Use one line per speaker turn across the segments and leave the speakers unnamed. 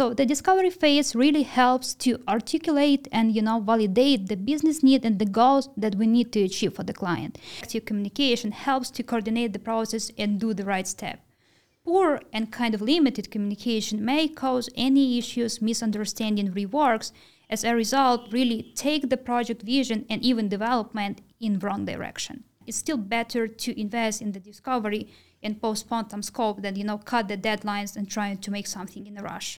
So the discovery phase really helps to articulate and you know validate the business need and the goals that we need to achieve for the client. Active communication helps to coordinate the process and do the right step. Poor and kind of limited communication may cause any issues, misunderstanding, reworks. As a result, really take the project vision and even development in wrong direction. It's still better to invest in the discovery and postpone some scope than you know cut the deadlines and trying to make something in a rush.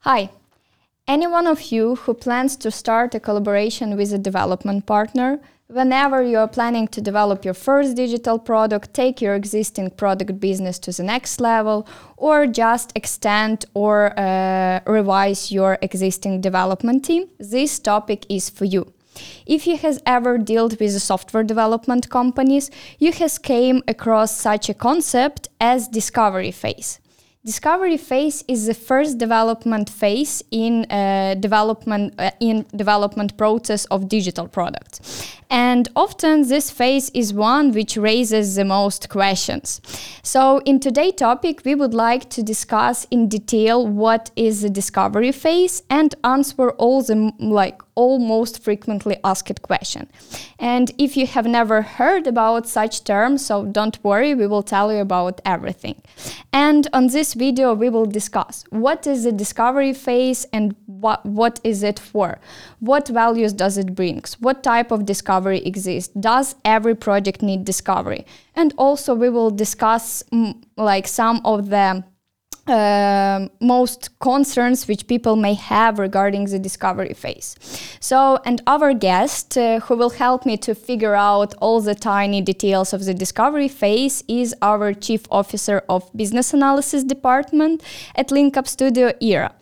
Hi. Any one of you who plans to start a collaboration with a development partner Whenever you are planning to develop your first digital product, take your existing product business to the next level, or just extend or uh, revise your existing development team, this topic is for you. If you has ever dealt with software development companies, you has came across such a concept as discovery phase. Discovery phase is the first development phase in uh, development uh, in development process of digital products. And often this phase is one which raises the most questions. So in today's topic we would like to discuss in detail what is the discovery phase and answer all the like all most frequently asked question. And if you have never heard about such terms, so don't worry, we will tell you about everything. And on this video, we will discuss what is the discovery phase and what, what is it for? What values does it bring? What type of discovery exists? Does every project need discovery? And also we will discuss mm, like some of the uh, most concerns which people may have regarding the discovery phase. So, and our guest uh, who will help me to figure out all the tiny details of the discovery phase is our Chief Officer of Business Analysis Department at LinkUp Studio, Ira.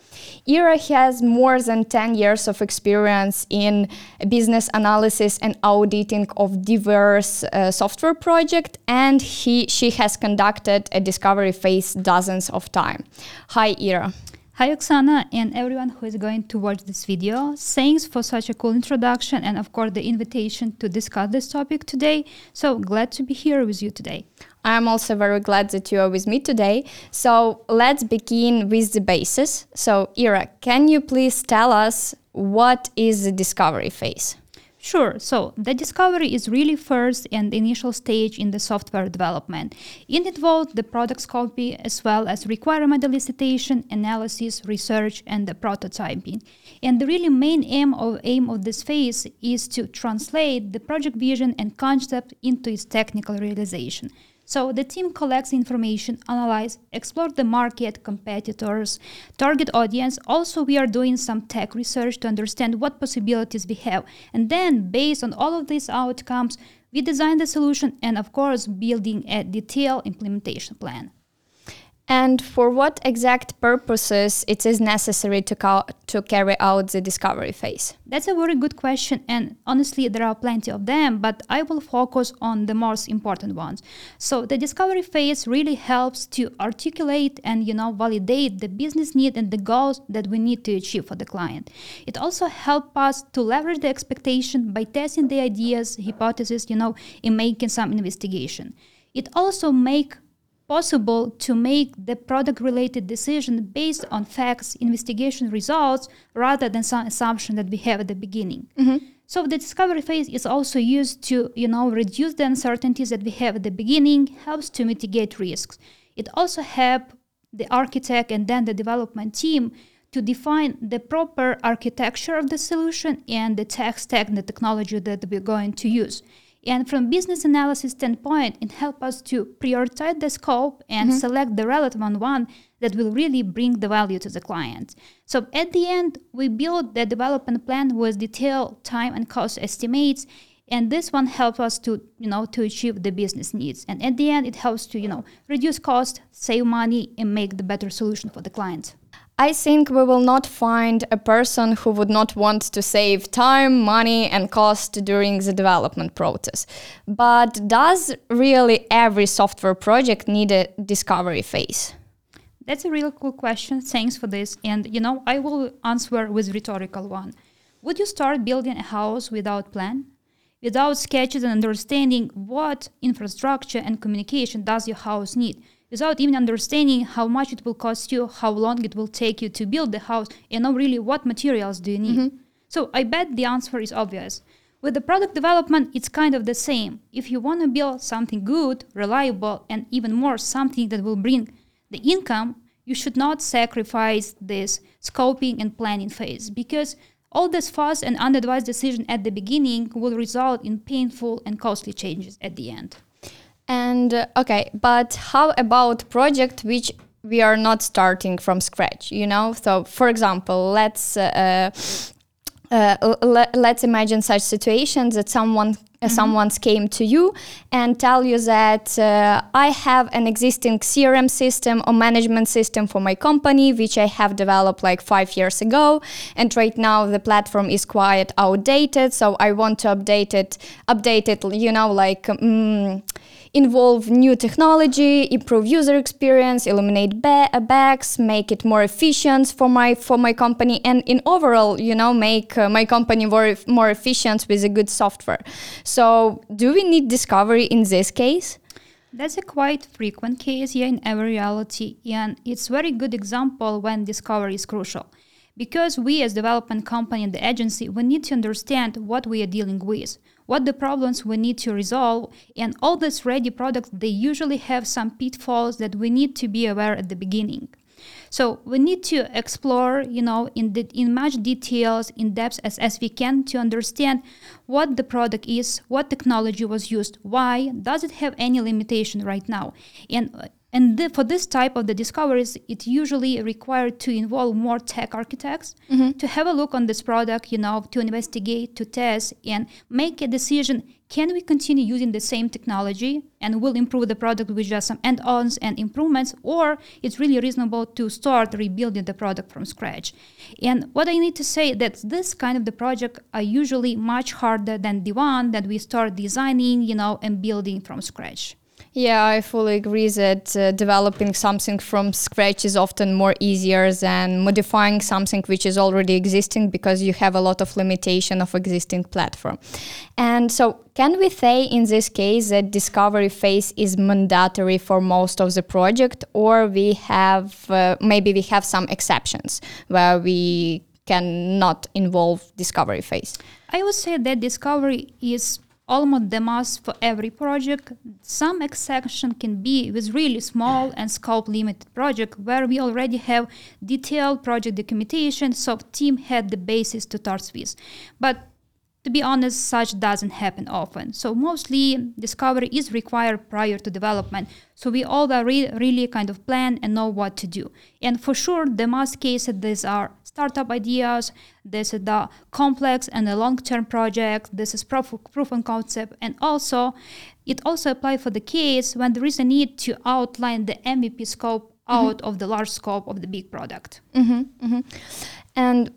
Ira has more than 10 years of experience in business analysis and auditing of diverse uh, software projects, and he, she has conducted a discovery phase dozens of times. Hi, Ira.
Hi Oksana and everyone who is going to watch this video. Thanks for such a cool introduction and of course the invitation to discuss this topic today. So glad to be here with you today.
I'm also very glad that you are with me today. So let's begin with the basis. So Ira, can you please tell us what is the discovery phase?
Sure. So the discovery is really first and initial stage in the software development. It involves the product copy as well as requirement elicitation, analysis, research, and the prototyping. And the really main aim of aim of this phase is to translate the project vision and concept into its technical realization. So the team collects information, analyze, explore the market, competitors, target audience. Also, we are doing some tech research to understand what possibilities we have. And then, based on all of these outcomes, we design the solution and, of course, building a detailed implementation plan
and for what exact purposes it is necessary to, ca- to carry out the discovery phase?
That's a very good question, and honestly, there are plenty of them, but I will focus on the most important ones. So, the discovery phase really helps to articulate and you know validate the business need and the goals that we need to achieve for the client. It also helps us to leverage the expectation by testing the ideas, hypotheses, you know, in making some investigation. It also make possible to make the product related decision based on facts, investigation results, rather than some assumption that we have at the beginning. Mm-hmm. So the discovery phase is also used to, you know, reduce the uncertainties that we have at the beginning, helps to mitigate risks. It also helps the architect and then the development team to define the proper architecture of the solution and the tech stack and the technology that we're going to use. And from business analysis standpoint, it helps us to prioritize the scope and mm-hmm. select the relevant one that will really bring the value to the client. So at the end, we build the development plan with detailed time and cost estimates. And this one helps us to, you know, to achieve the business needs. And at the end, it helps to, you know, reduce cost, save money, and make the better solution for the client.
I think we will not find a person who would not want to save time, money, and cost during the development process. But does really every software project need a discovery phase?
That's a really cool question. Thanks for this. And you know, I will answer with rhetorical one. Would you start building a house without plan? Without sketches and understanding what infrastructure and communication does your house need? Without even understanding how much it will cost you, how long it will take you to build the house, and know really what materials do you need. Mm-hmm. So I bet the answer is obvious. With the product development, it's kind of the same. If you want to build something good, reliable, and even more something that will bring the income, you should not sacrifice this scoping and planning phase because all this fast and unadvised decision at the beginning will result in painful and costly changes at the end.
And uh, okay, but how about project which we are not starting from scratch? You know, so for example, let's. Uh, uh, let, us imagine such situations that someone uh, mm-hmm. someone's came to you and tell you that uh, I have an existing CRM system or management system for my company, which I have developed like five years ago, and right now the platform is quite outdated. So I want to update it, update it, you know, like. Um, involve new technology, improve user experience, eliminate ba- bugs, make it more efficient for my for my company, and in overall, you know, make uh, my company more more efficient with a good software. So, do we need discovery in this case?
That's a quite frequent case here in every reality, and it's very good example when discovery is crucial. Because we as development company and the agency, we need to understand what we are dealing with what the problems we need to resolve, and all these ready products, they usually have some pitfalls that we need to be aware at the beginning. So we need to explore, you know, in the, in much details, in depth as, as we can to understand what the product is, what technology was used, why, does it have any limitation right now, and uh, and the, for this type of the discoveries, it usually required to involve more tech architects mm-hmm. to have a look on this product, you know, to investigate, to test, and make a decision. Can we continue using the same technology and will improve the product with just some add-ons and improvements, or it's really reasonable to start rebuilding the product from scratch? And what I need to say that this kind of the project are usually much harder than the one that we start designing, you know, and building from scratch.
Yeah, I fully agree that uh, developing something from scratch is often more easier than modifying something which is already existing because you have a lot of limitation of existing platform. And so can we say in this case that discovery phase is mandatory for most of the project or we have uh, maybe we have some exceptions where we cannot involve discovery phase?
I would say that discovery is almost the must for every project. Some exception can be with really small and scope limited project where we already have detailed project documentation, so team had the basis to start with. But to be honest, such doesn't happen often. So mostly discovery is required prior to development. So we all re- really kind of plan and know what to do. And for sure, the most cases these are startup ideas, this is the complex and the long-term project, this is proof, proof of concept, and also it also applies for the case when there is a need to outline the MVP scope mm-hmm. out mm-hmm. of the large scope of the big product.
Mm-hmm, mm-hmm. And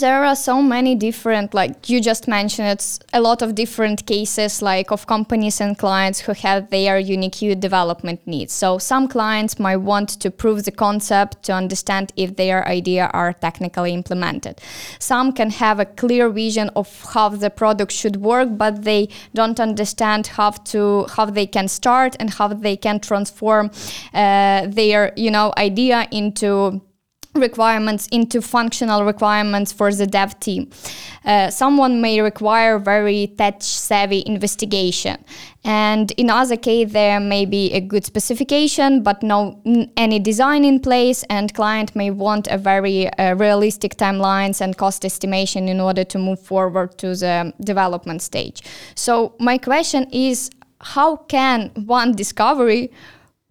there are so many different like you just mentioned it's a lot of different cases like of companies and clients who have their unique development needs. So some clients might want to prove the concept to understand if their idea are technically implemented. Some can have a clear vision of how the product should work but they don't understand how to how they can start and how they can transform uh, their you know idea into requirements into functional requirements for the dev team. Uh, someone may require very tech savvy investigation. And in other case, there may be a good specification, but no n- any design in place, and client may want a very uh, realistic timelines and cost estimation in order to move forward to the development stage. So my question is, how can one discovery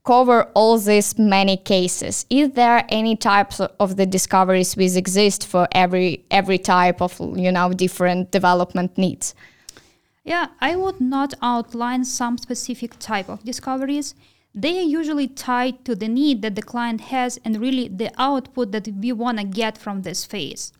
cover all these many cases. Is there any types of the discoveries which exist for every every type of you know different development needs?
Yeah i would not outline some specific type of discoveries. They are usually tied to the need that the client has and really the output that we want to get from this phase.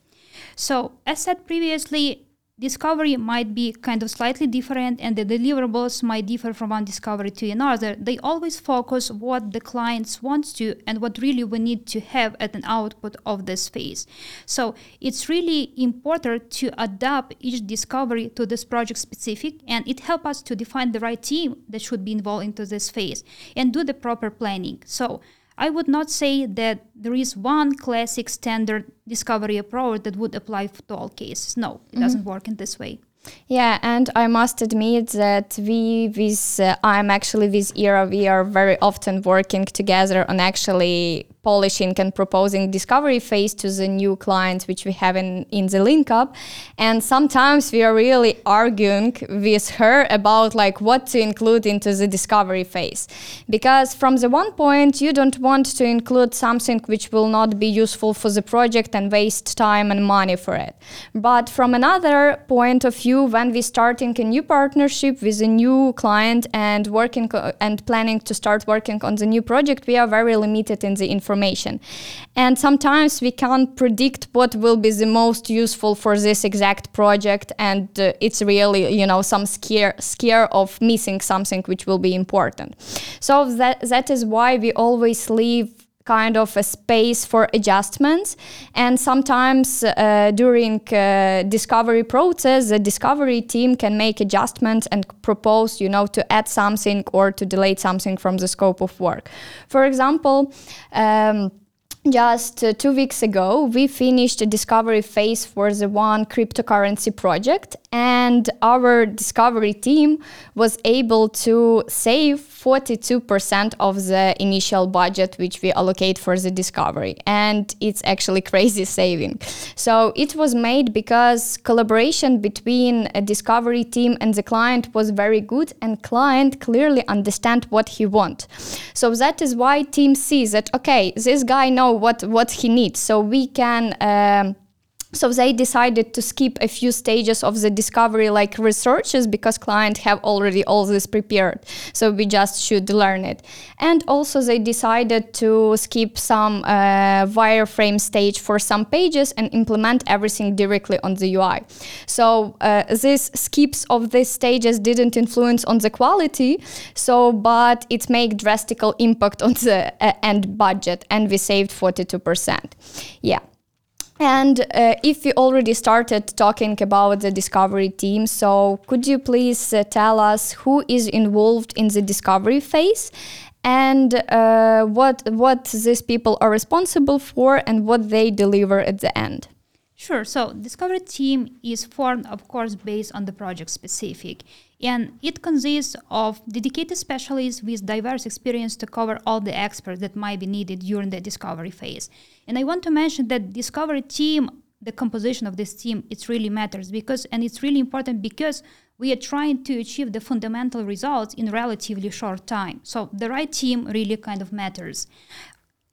So as said previously discovery might be kind of slightly different and the deliverables might differ from one discovery to another. They always focus what the clients wants to and what really we need to have at an output of this phase so it's really important to adapt each discovery to this project specific and it helps us to define the right team that should be involved into this phase and do the proper planning. So I would not say that there is one classic standard discovery approach that would apply to all cases. No, it mm-hmm. doesn't work in this way.
Yeah, and I must admit that we, with uh, I'm actually with Ira, we are very often working together on actually polishing and proposing discovery phase to the new clients which we have in, in the LinkUp. And sometimes we are really arguing with her about like what to include into the discovery phase. Because from the one point you don't want to include something which will not be useful for the project and waste time and money for it. But from another point of view when we starting a new partnership with a new client and working and planning to start working on the new project we are very limited in the information information. And sometimes we can't predict what will be the most useful for this exact project, and uh, it's really, you know, some scare scare of missing something which will be important. So that that is why we always leave kind of a space for adjustments. And sometimes uh, during uh, discovery process the discovery team can make adjustments and propose you know to add something or to delete something from the scope of work. For example um, just uh, two weeks ago, we finished a discovery phase for the one cryptocurrency project, and our discovery team was able to save 42% of the initial budget which we allocate for the discovery. And it's actually crazy saving. So it was made because collaboration between a discovery team and the client was very good, and client clearly understand what he want. So that is why team sees that okay, this guy know what what he needs so we can um, so they decided to skip a few stages of the discovery like researches because client have already all this prepared. So we just should learn it. And also they decided to skip some uh, wireframe stage for some pages and implement everything directly on the ui so uh, these skips of these stages didn't influence on the quality so but it made drastic impact on the uh, end budget and we saved 42% yeah and uh, if we already started talking about the discovery team, so could you please uh, tell us who is involved in the discovery phase and uh, what what these people are responsible for and what they deliver at the end?
Sure. So discovery team is formed, of course, based on the project specific and it consists of dedicated specialists with diverse experience to cover all the experts that might be needed during the discovery phase. And I want to mention that discovery team, the composition of this team, it really matters because, and it's really important because we are trying to achieve the fundamental results in relatively short time. So the right team really kind of matters.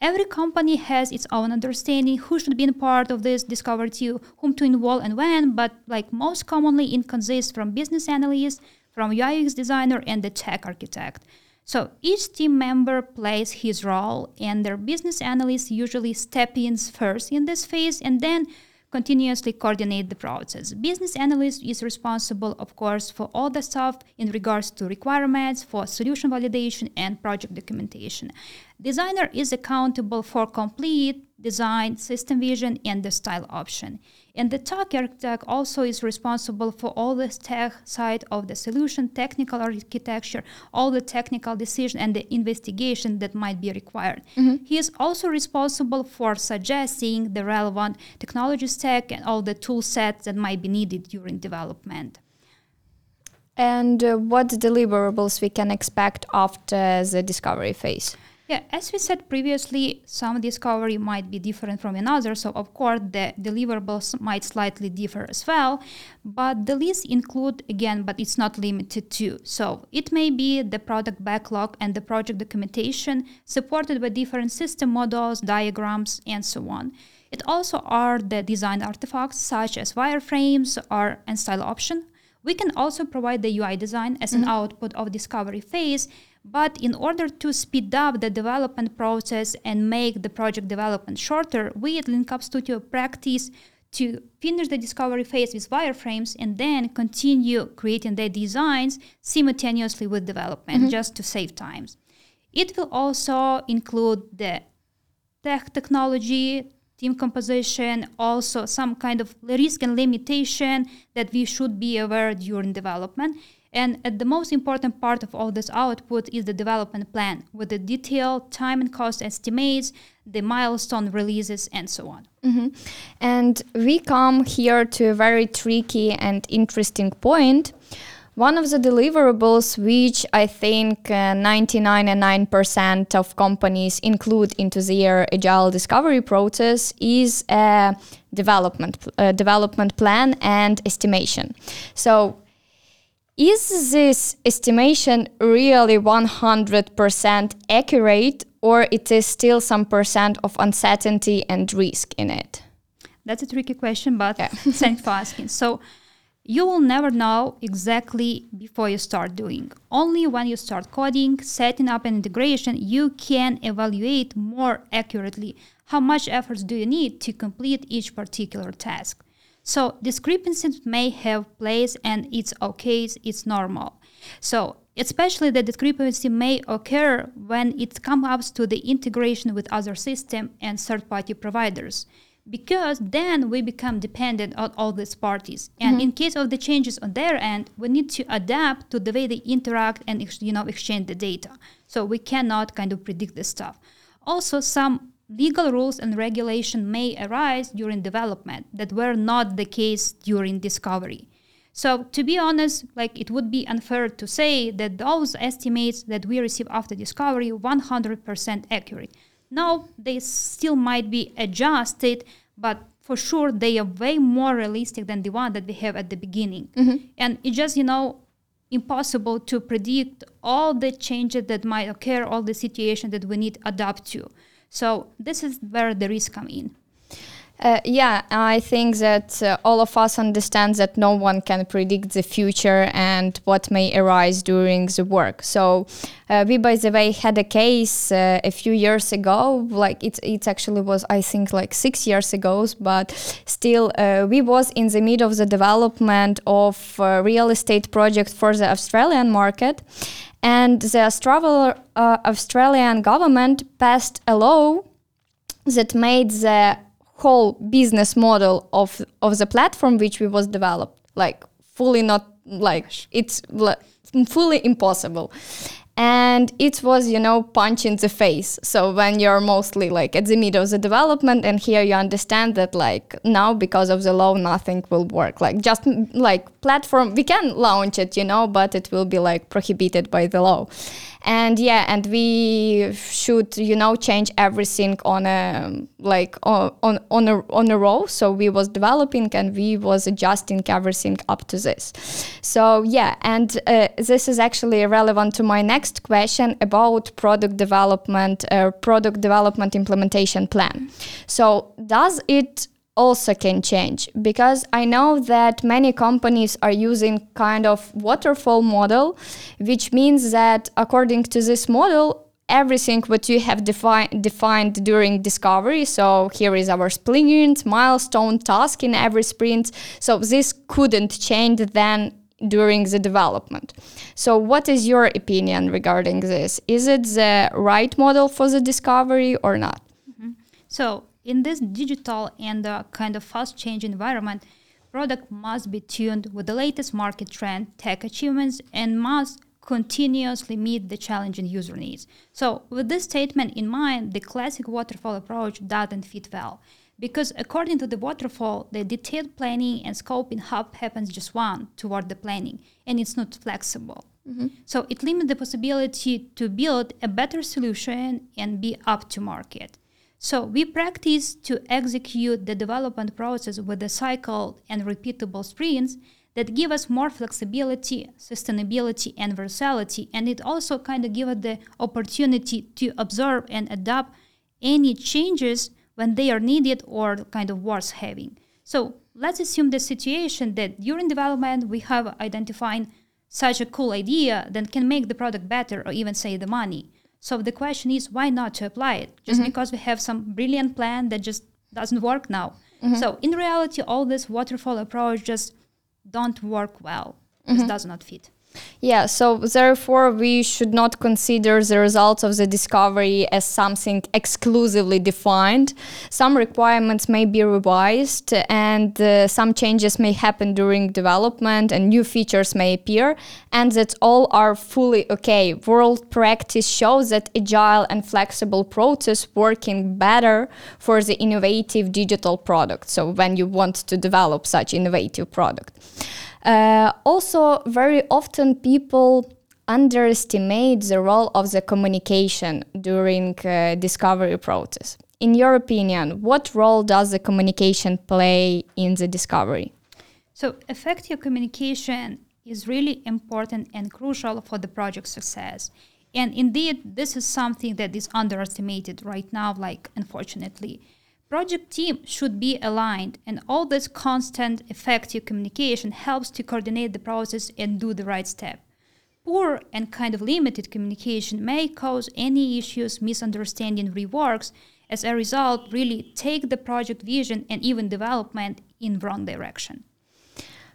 Every company has its own understanding. Who should be in part of this discovery team, whom to involve and when, but like most commonly it consists from business analysts, from UX designer and the tech architect. So each team member plays his role and their business analysts usually step in first in this phase and then continuously coordinate the process. Business analyst is responsible, of course, for all the stuff in regards to requirements, for solution validation, and project documentation. Designer is accountable for complete design, system vision, and the style option. And the tech architect also is responsible for all the tech side of the solution, technical architecture, all the technical decision and the investigation that might be required. Mm-hmm. He is also responsible for suggesting the relevant technology stack and all the tool sets that might be needed during development.
And uh, what deliverables we can expect after the discovery phase?
Yeah, as we said previously, some discovery might be different from another, so of course the deliverables might slightly differ as well. But the list include again, but it's not limited to. So it may be the product backlog and the project documentation supported by different system models, diagrams, and so on. It also are the design artifacts such as wireframes or and style option. We can also provide the UI design as mm-hmm. an output of discovery phase but in order to speed up the development process and make the project development shorter, we at LinkUp Studio practice to finish the discovery phase with wireframes and then continue creating the designs simultaneously with development mm-hmm. just to save times. It will also include the tech technology, team composition, also some kind of risk and limitation that we should be aware during development. And the most important part of all this output is the development plan with the detailed time and cost estimates, the milestone releases, and so on.
Mm-hmm. And we come here to a very tricky and interesting point. One of the deliverables, which I think uh, 99.9% of companies include into their agile discovery process, is a development uh, development plan and estimation. So is this estimation really 100% accurate or it is still some percent of uncertainty and risk in it?
That's a tricky question, but yeah. thanks for asking. So you will never know exactly before you start doing. Only when you start coding, setting up an integration, you can evaluate more accurately how much efforts do you need to complete each particular task. So discrepancies may have place and it's okay, it's normal. So especially the discrepancy may occur when it comes up to the integration with other system and third-party providers because then we become dependent on all these parties and mm-hmm. in case of the changes on their end we need to adapt to the way they interact and you know exchange the data so we cannot kind of predict this stuff also some legal rules and regulation may arise during development that were not the case during discovery. So to be honest, like it would be unfair to say that those estimates that we receive after discovery 100% accurate. No, they still might be adjusted, but for sure they are way more realistic than the one that we have at the beginning. Mm-hmm. And it just, you know, impossible to predict all the changes that might occur, all the situations that we need adapt to. So this is where the risk come in.
Uh, yeah, I think that uh, all of us understand that no one can predict the future and what may arise during the work. So uh, we, by the way, had a case uh, a few years ago. Like it, it actually was, I think, like six years ago. But still, uh, we was in the middle of the development of real estate project for the Australian market, and the uh, Australian government passed a law that made the whole business model of of the platform which we was developed like fully not like it's fully impossible and it was you know punch in the face. So when you're mostly like at the middle of the development and here you understand that like now because of the law nothing will work. Like just like platform we can launch it you know but it will be like prohibited by the law and yeah and we should you know change everything on a like on on a on a row. So we was developing and we was adjusting everything up to this. So yeah and uh, this is actually relevant to my next question about product development uh, product development implementation plan. So does it also can change because I know that many companies are using kind of waterfall model, which means that according to this model, everything what you have defi- defined during discovery. So here is our sprint, milestone, task in every sprint. So this couldn't change then during the development. So what is your opinion regarding this? Is it the right model for the discovery or not?
Mm-hmm. So in this digital and uh, kind of fast change environment, product must be tuned with the latest market trend, tech achievements, and must continuously meet the challenging user needs. So, with this statement in mind, the classic waterfall approach doesn't fit well. Because according to the waterfall, the detailed planning and scoping hub happens just one toward the planning, and it's not flexible. Mm-hmm. So it limits the possibility to build a better solution and be up to market. So we practice to execute the development process with a cycle and repeatable sprints that give us more flexibility, sustainability, and versatility. And it also kind of gives us the opportunity to observe and adapt any changes when they are needed or kind of worth having. So let's assume the situation that during development we have identified such a cool idea that can make the product better or even save the money. So the question is, why not to apply it? Just mm-hmm. because we have some brilliant plan that just doesn't work now. Mm-hmm. So in reality, all this waterfall approach just don't work well. Mm-hmm. This does not fit.
Yeah, so therefore, we should not consider the results of the discovery as something exclusively defined. Some requirements may be revised, and uh, some changes may happen during development, and new features may appear, and that all are fully okay. World practice shows that agile and flexible process working better for the innovative digital product. So, when you want to develop such innovative product. Uh, also, very often people underestimate the role of the communication during uh, discovery process. In your opinion, what role does the communication play in the discovery?
So, effective communication is really important and crucial for the project success. And indeed, this is something that is underestimated right now, like unfortunately project team should be aligned and all this constant effective communication helps to coordinate the process and do the right step. Poor and kind of limited communication may cause any issues misunderstanding reworks. As a result really take the project vision and even development in wrong direction.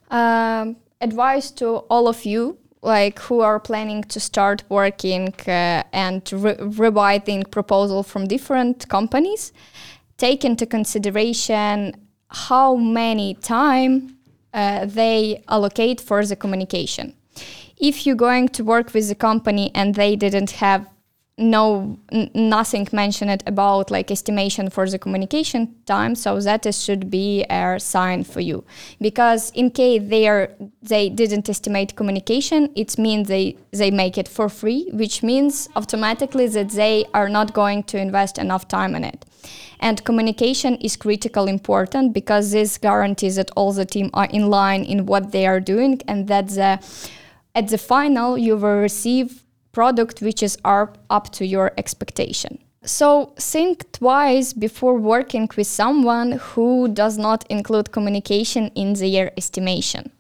Um, advice to all of you like who are planning to start working uh, and re- rewriting proposal from different companies take into consideration how many time uh, they allocate for the communication. If you're going to work with a company and they didn't have no n- nothing mentioned about like estimation for the communication time so that is, should be a sign for you because in case they are they didn't estimate communication it means they they make it for free which means automatically that they are not going to invest enough time in it and communication is critical important because this guarantees that all the team are in line in what they are doing and that the at the final you will receive product which is up to your expectation. So think twice before working with someone who does not include communication in their estimation.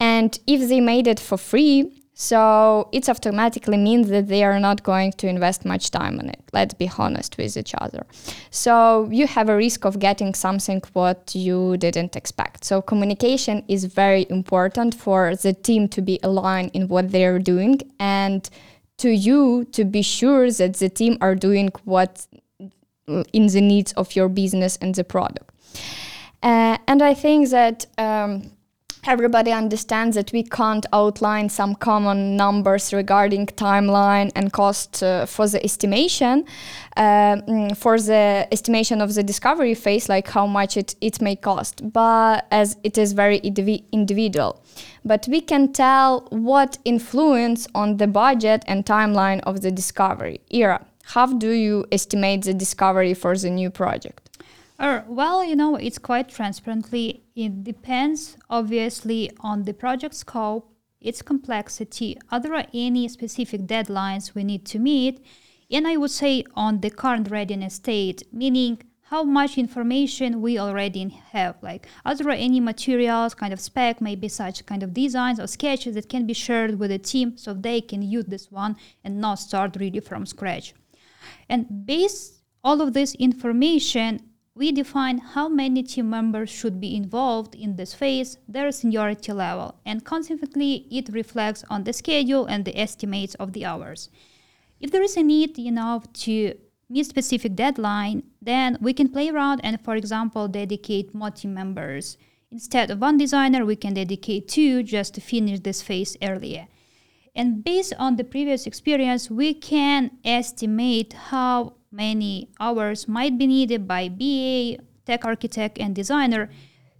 And if they made it for free, so it automatically means that they are not going to invest much time on it. Let's be honest with each other. So you have a risk of getting something what you didn't expect. So communication is very important for the team to be aligned in what they're doing and to you to be sure that the team are doing what in the needs of your business and the product. Uh, and I think that um, everybody understands that we can't outline some common numbers regarding timeline and cost uh, for the estimation uh, mm, for the estimation of the discovery phase like how much it, it may cost. But as it is very individual. But we can tell what influence on the budget and timeline of the discovery Ira. How do you estimate the discovery for the new project
well, you know, it's quite transparently. It depends, obviously, on the project scope, its complexity, are there any specific deadlines we need to meet, and I would say on the current readiness state, meaning how much information we already have. Like, are there any materials, kind of spec, maybe such kind of designs or sketches that can be shared with the team so they can use this one and not start really from scratch? And based all of this information, we define how many team members should be involved in this phase, their seniority level, and consequently, it reflects on the schedule and the estimates of the hours. If there is a need, you know, to meet specific deadline, then we can play around and, for example, dedicate more team members. Instead of one designer, we can dedicate two just to finish this phase earlier. And based on the previous experience, we can estimate how many hours might be needed by BA, tech architect, and designer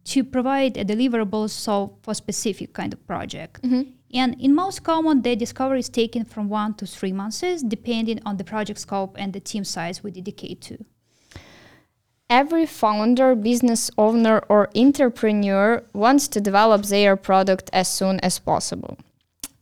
to provide a deliverable so for specific kind of project. Mm-hmm. And in most common, the discovery is taken from one to three months, depending on the project scope and the team size we dedicate to.
Every founder, business owner, or entrepreneur wants to develop their product as soon as possible.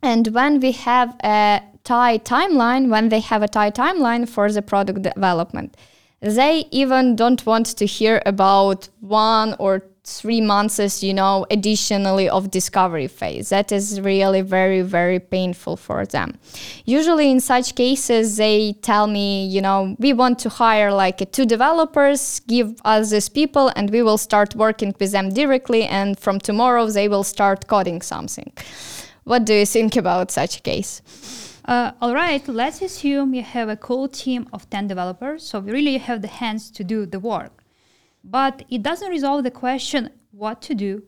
And when we have a tight timeline, when they have a tight timeline for the product development, they even don't want to hear about one or three months, you know, additionally of discovery phase. That is really very, very painful for them. Usually in such cases, they tell me, you know, we want to hire like two developers, give us these people, and we will start working with them directly. And from tomorrow, they will start coding something. What do you think about such a case?
Uh, all right, let's assume you have a cool team of 10 developers, so really have the hands to do the work. But it doesn't resolve the question what to do,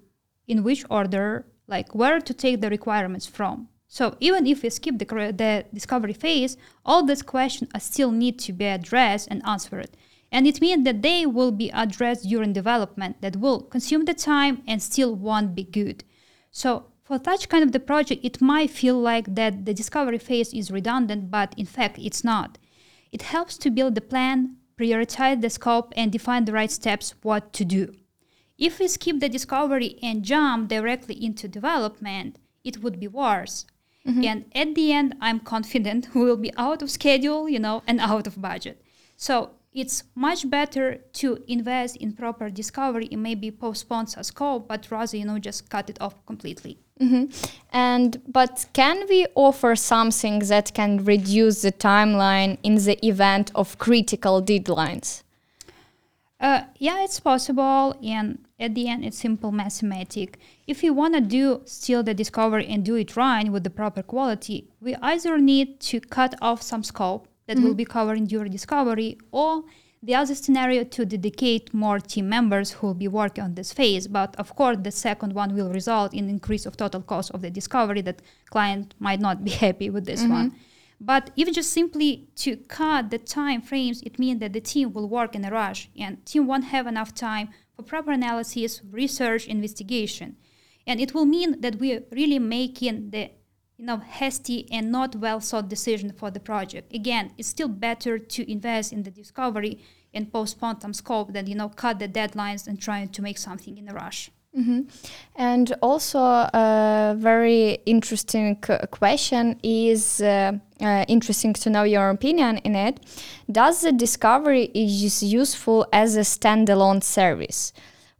in which order, like where to take the requirements from. So even if we skip the, the discovery phase, all these questions still need to be addressed and answered. And it means that they will be addressed during development that will consume the time and still won't be good. So for such kind of the project, it might feel like that the discovery phase is redundant, but in fact it's not. It helps to build the plan, prioritize the scope, and define the right steps what to do. If we skip the discovery and jump directly into development, it would be worse. Mm-hmm. And at the end, I'm confident we will be out of schedule, you know, and out of budget. So it's much better to invest in proper discovery and maybe postpone a scope, but rather, you know, just cut it off completely.
Mm-hmm. And but can we offer something that can reduce the timeline in the event of critical deadlines?
Uh, yeah, it's possible, and at the end, it's simple mathematics. If you want to do still the discovery and do it right with the proper quality, we either need to cut off some scope that mm-hmm. will be covered during discovery, or the other scenario to dedicate more team members who will be working on this phase. But of course, the second one will result in increase of total cost of the discovery that client might not be happy with this mm-hmm. one. But even just simply to cut the time frames, it means that the team will work in a rush and team won't have enough time for proper analysis, research, investigation. And it will mean that we're really making the you know, hasty and not well thought decision for the project. Again, it's still better to invest in the discovery and postpone some scope than you know cut the deadlines and trying to make something in a rush.
Mm-hmm. And also, a very interesting question is uh, uh, interesting to know your opinion in it. Does the discovery is useful as a standalone service?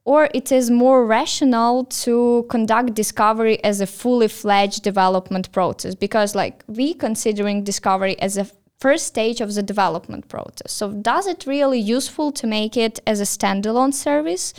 Or it is more rational to conduct discovery as a fully fledged development process because like we considering discovery as a first stage of the development process. So does it really useful to make it as a standalone service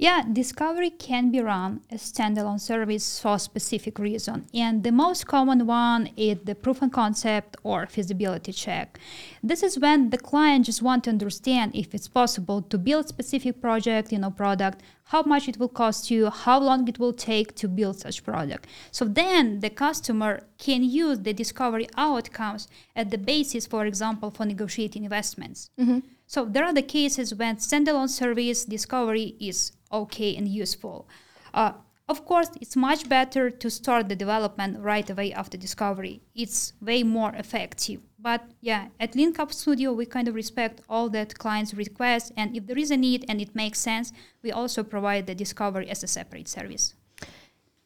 yeah, Discovery can be run as standalone service for specific reason. And the most common one is the proof of concept or feasibility check. This is when the client just want to understand if it's possible to build specific project, you know, product, how much it will cost you, how long it will take to build such product. So then the customer can use the discovery outcomes at the basis, for example, for negotiating investments. Mm-hmm. So there are the cases when standalone service discovery is okay and useful. Uh, of course, it's much better to start the development right away after discovery. It's way more effective. But yeah, at LinkUp Studio, we kind of respect all that clients request, and if there is a need and it makes sense, we also provide the discovery as a separate service.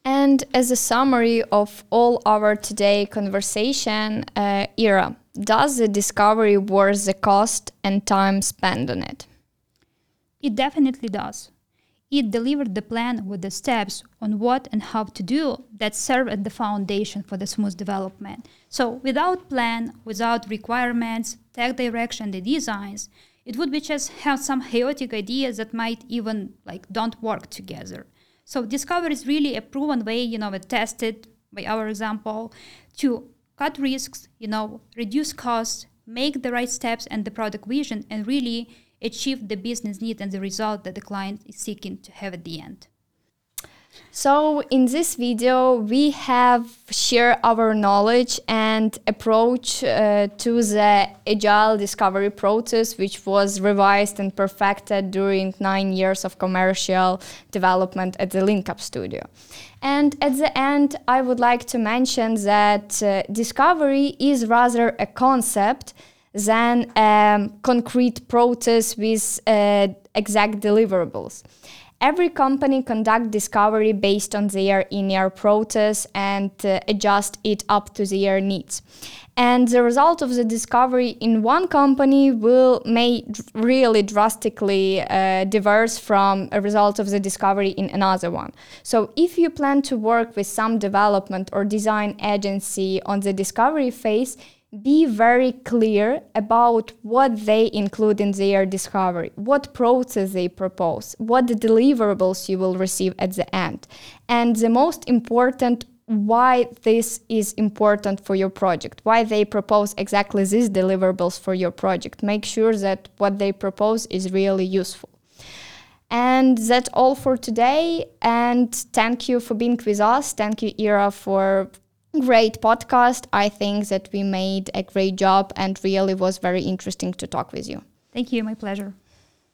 And as a summary of all our today conversation, uh, Ira, does the discovery worth the cost and time spent on it?
It definitely does. It delivered the plan with the steps on what and how to do that serve as the foundation for the smooth development. So without plan, without requirements, tech direction, the designs, it would be just have some chaotic ideas that might even like don't work together. So discovery is really a proven way, you know, tested by our example to cut risks, you know, reduce costs, make the right steps and the product vision, and really achieve the business need and the result that the client is seeking to have at the end.
So in this video, we have shared our knowledge and approach uh, to the agile discovery process, which was revised and perfected during nine years of commercial development at the LinkUp Studio. And at the end, I would like to mention that uh, discovery is rather a concept than a concrete process with uh, exact deliverables. Every company conduct discovery based on their in-year process and uh, adjust it up to their needs. And the result of the discovery in one company will may really drastically uh, diverse from a result of the discovery in another one. So if you plan to work with some development or design agency on the discovery phase, be very clear about what they include in their discovery, what process they propose, what the deliverables you will receive at the end. And the most important, why this is important for your project, why they propose exactly these deliverables for your project. Make sure that what they propose is really useful. And that's all for today. And thank you for being with us. Thank you, Ira, for great podcast. I think that we made a great job and really was very interesting to talk with you.
Thank you. My pleasure.